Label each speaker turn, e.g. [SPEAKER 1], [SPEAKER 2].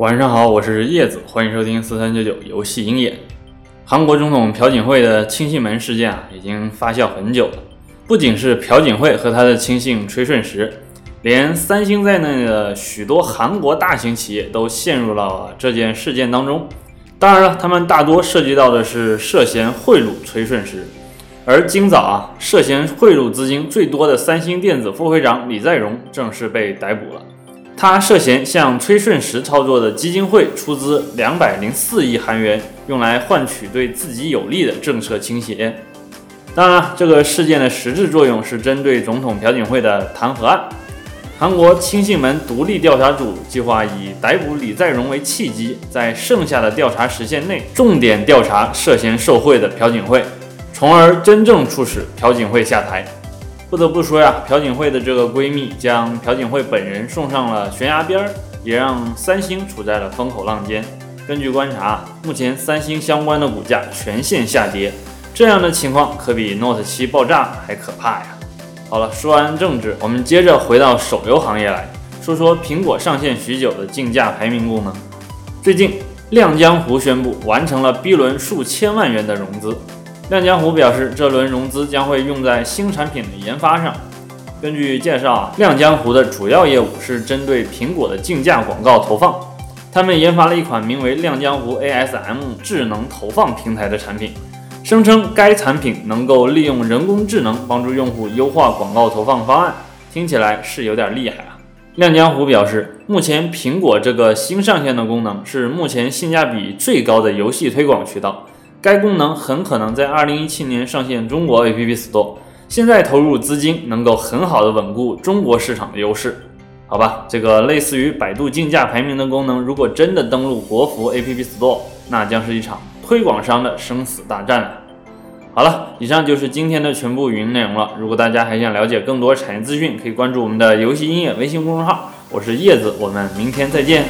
[SPEAKER 1] 晚上好，我是叶子，欢迎收听四三九九游戏鹰眼。韩国总统朴槿惠的亲信门事件啊，已经发酵很久了。不仅是朴槿惠和他的亲信崔顺实，连三星在内的许多韩国大型企业都陷入了这件事件当中。当然了，他们大多涉及到的是涉嫌贿赂崔顺实。而今早啊，涉嫌贿赂资金最多的三星电子副会长李在镕正式被逮捕了。他涉嫌向崔顺实操作的基金会出资两百零四亿韩元，用来换取对自己有利的政策倾斜。当然，这个事件的实质作用是针对总统朴槿惠的弹劾案。韩国亲信门独立调查组计划以逮捕李在镕为契机，在剩下的调查时限内，重点调查涉嫌受贿的朴槿惠，从而真正促使朴槿惠下台。不得不说呀，朴槿惠的这个闺蜜将朴槿惠本人送上了悬崖边儿，也让三星处在了风口浪尖。根据观察，目前三星相关的股价全线下跌，这样的情况可比 Note 7爆炸还可怕呀。好了，说完政治，我们接着回到手游行业来说说苹果上线许久的竞价排名功能。最近，亮江湖宣布完成了 B 轮数千万元的融资。亮江湖表示，这轮融资将会用在新产品的研发上。根据介绍啊，亮江湖的主要业务是针对苹果的竞价广告投放。他们研发了一款名为“亮江湖 ASM” 智能投放平台的产品，声称该产品能够利用人工智能帮助用户优化广告投放方案。听起来是有点厉害啊！亮江湖表示，目前苹果这个新上线的功能是目前性价比最高的游戏推广渠道。该功能很可能在二零一七年上线中国 App Store，现在投入资金能够很好的稳固中国市场的优势，好吧？这个类似于百度竞价排名的功能，如果真的登陆国服 App Store，那将是一场推广商的生死大战了。好了，以上就是今天的全部语音内容了。如果大家还想了解更多产业资讯，可以关注我们的游戏音乐微信公众号。我是叶子，我们明天再见。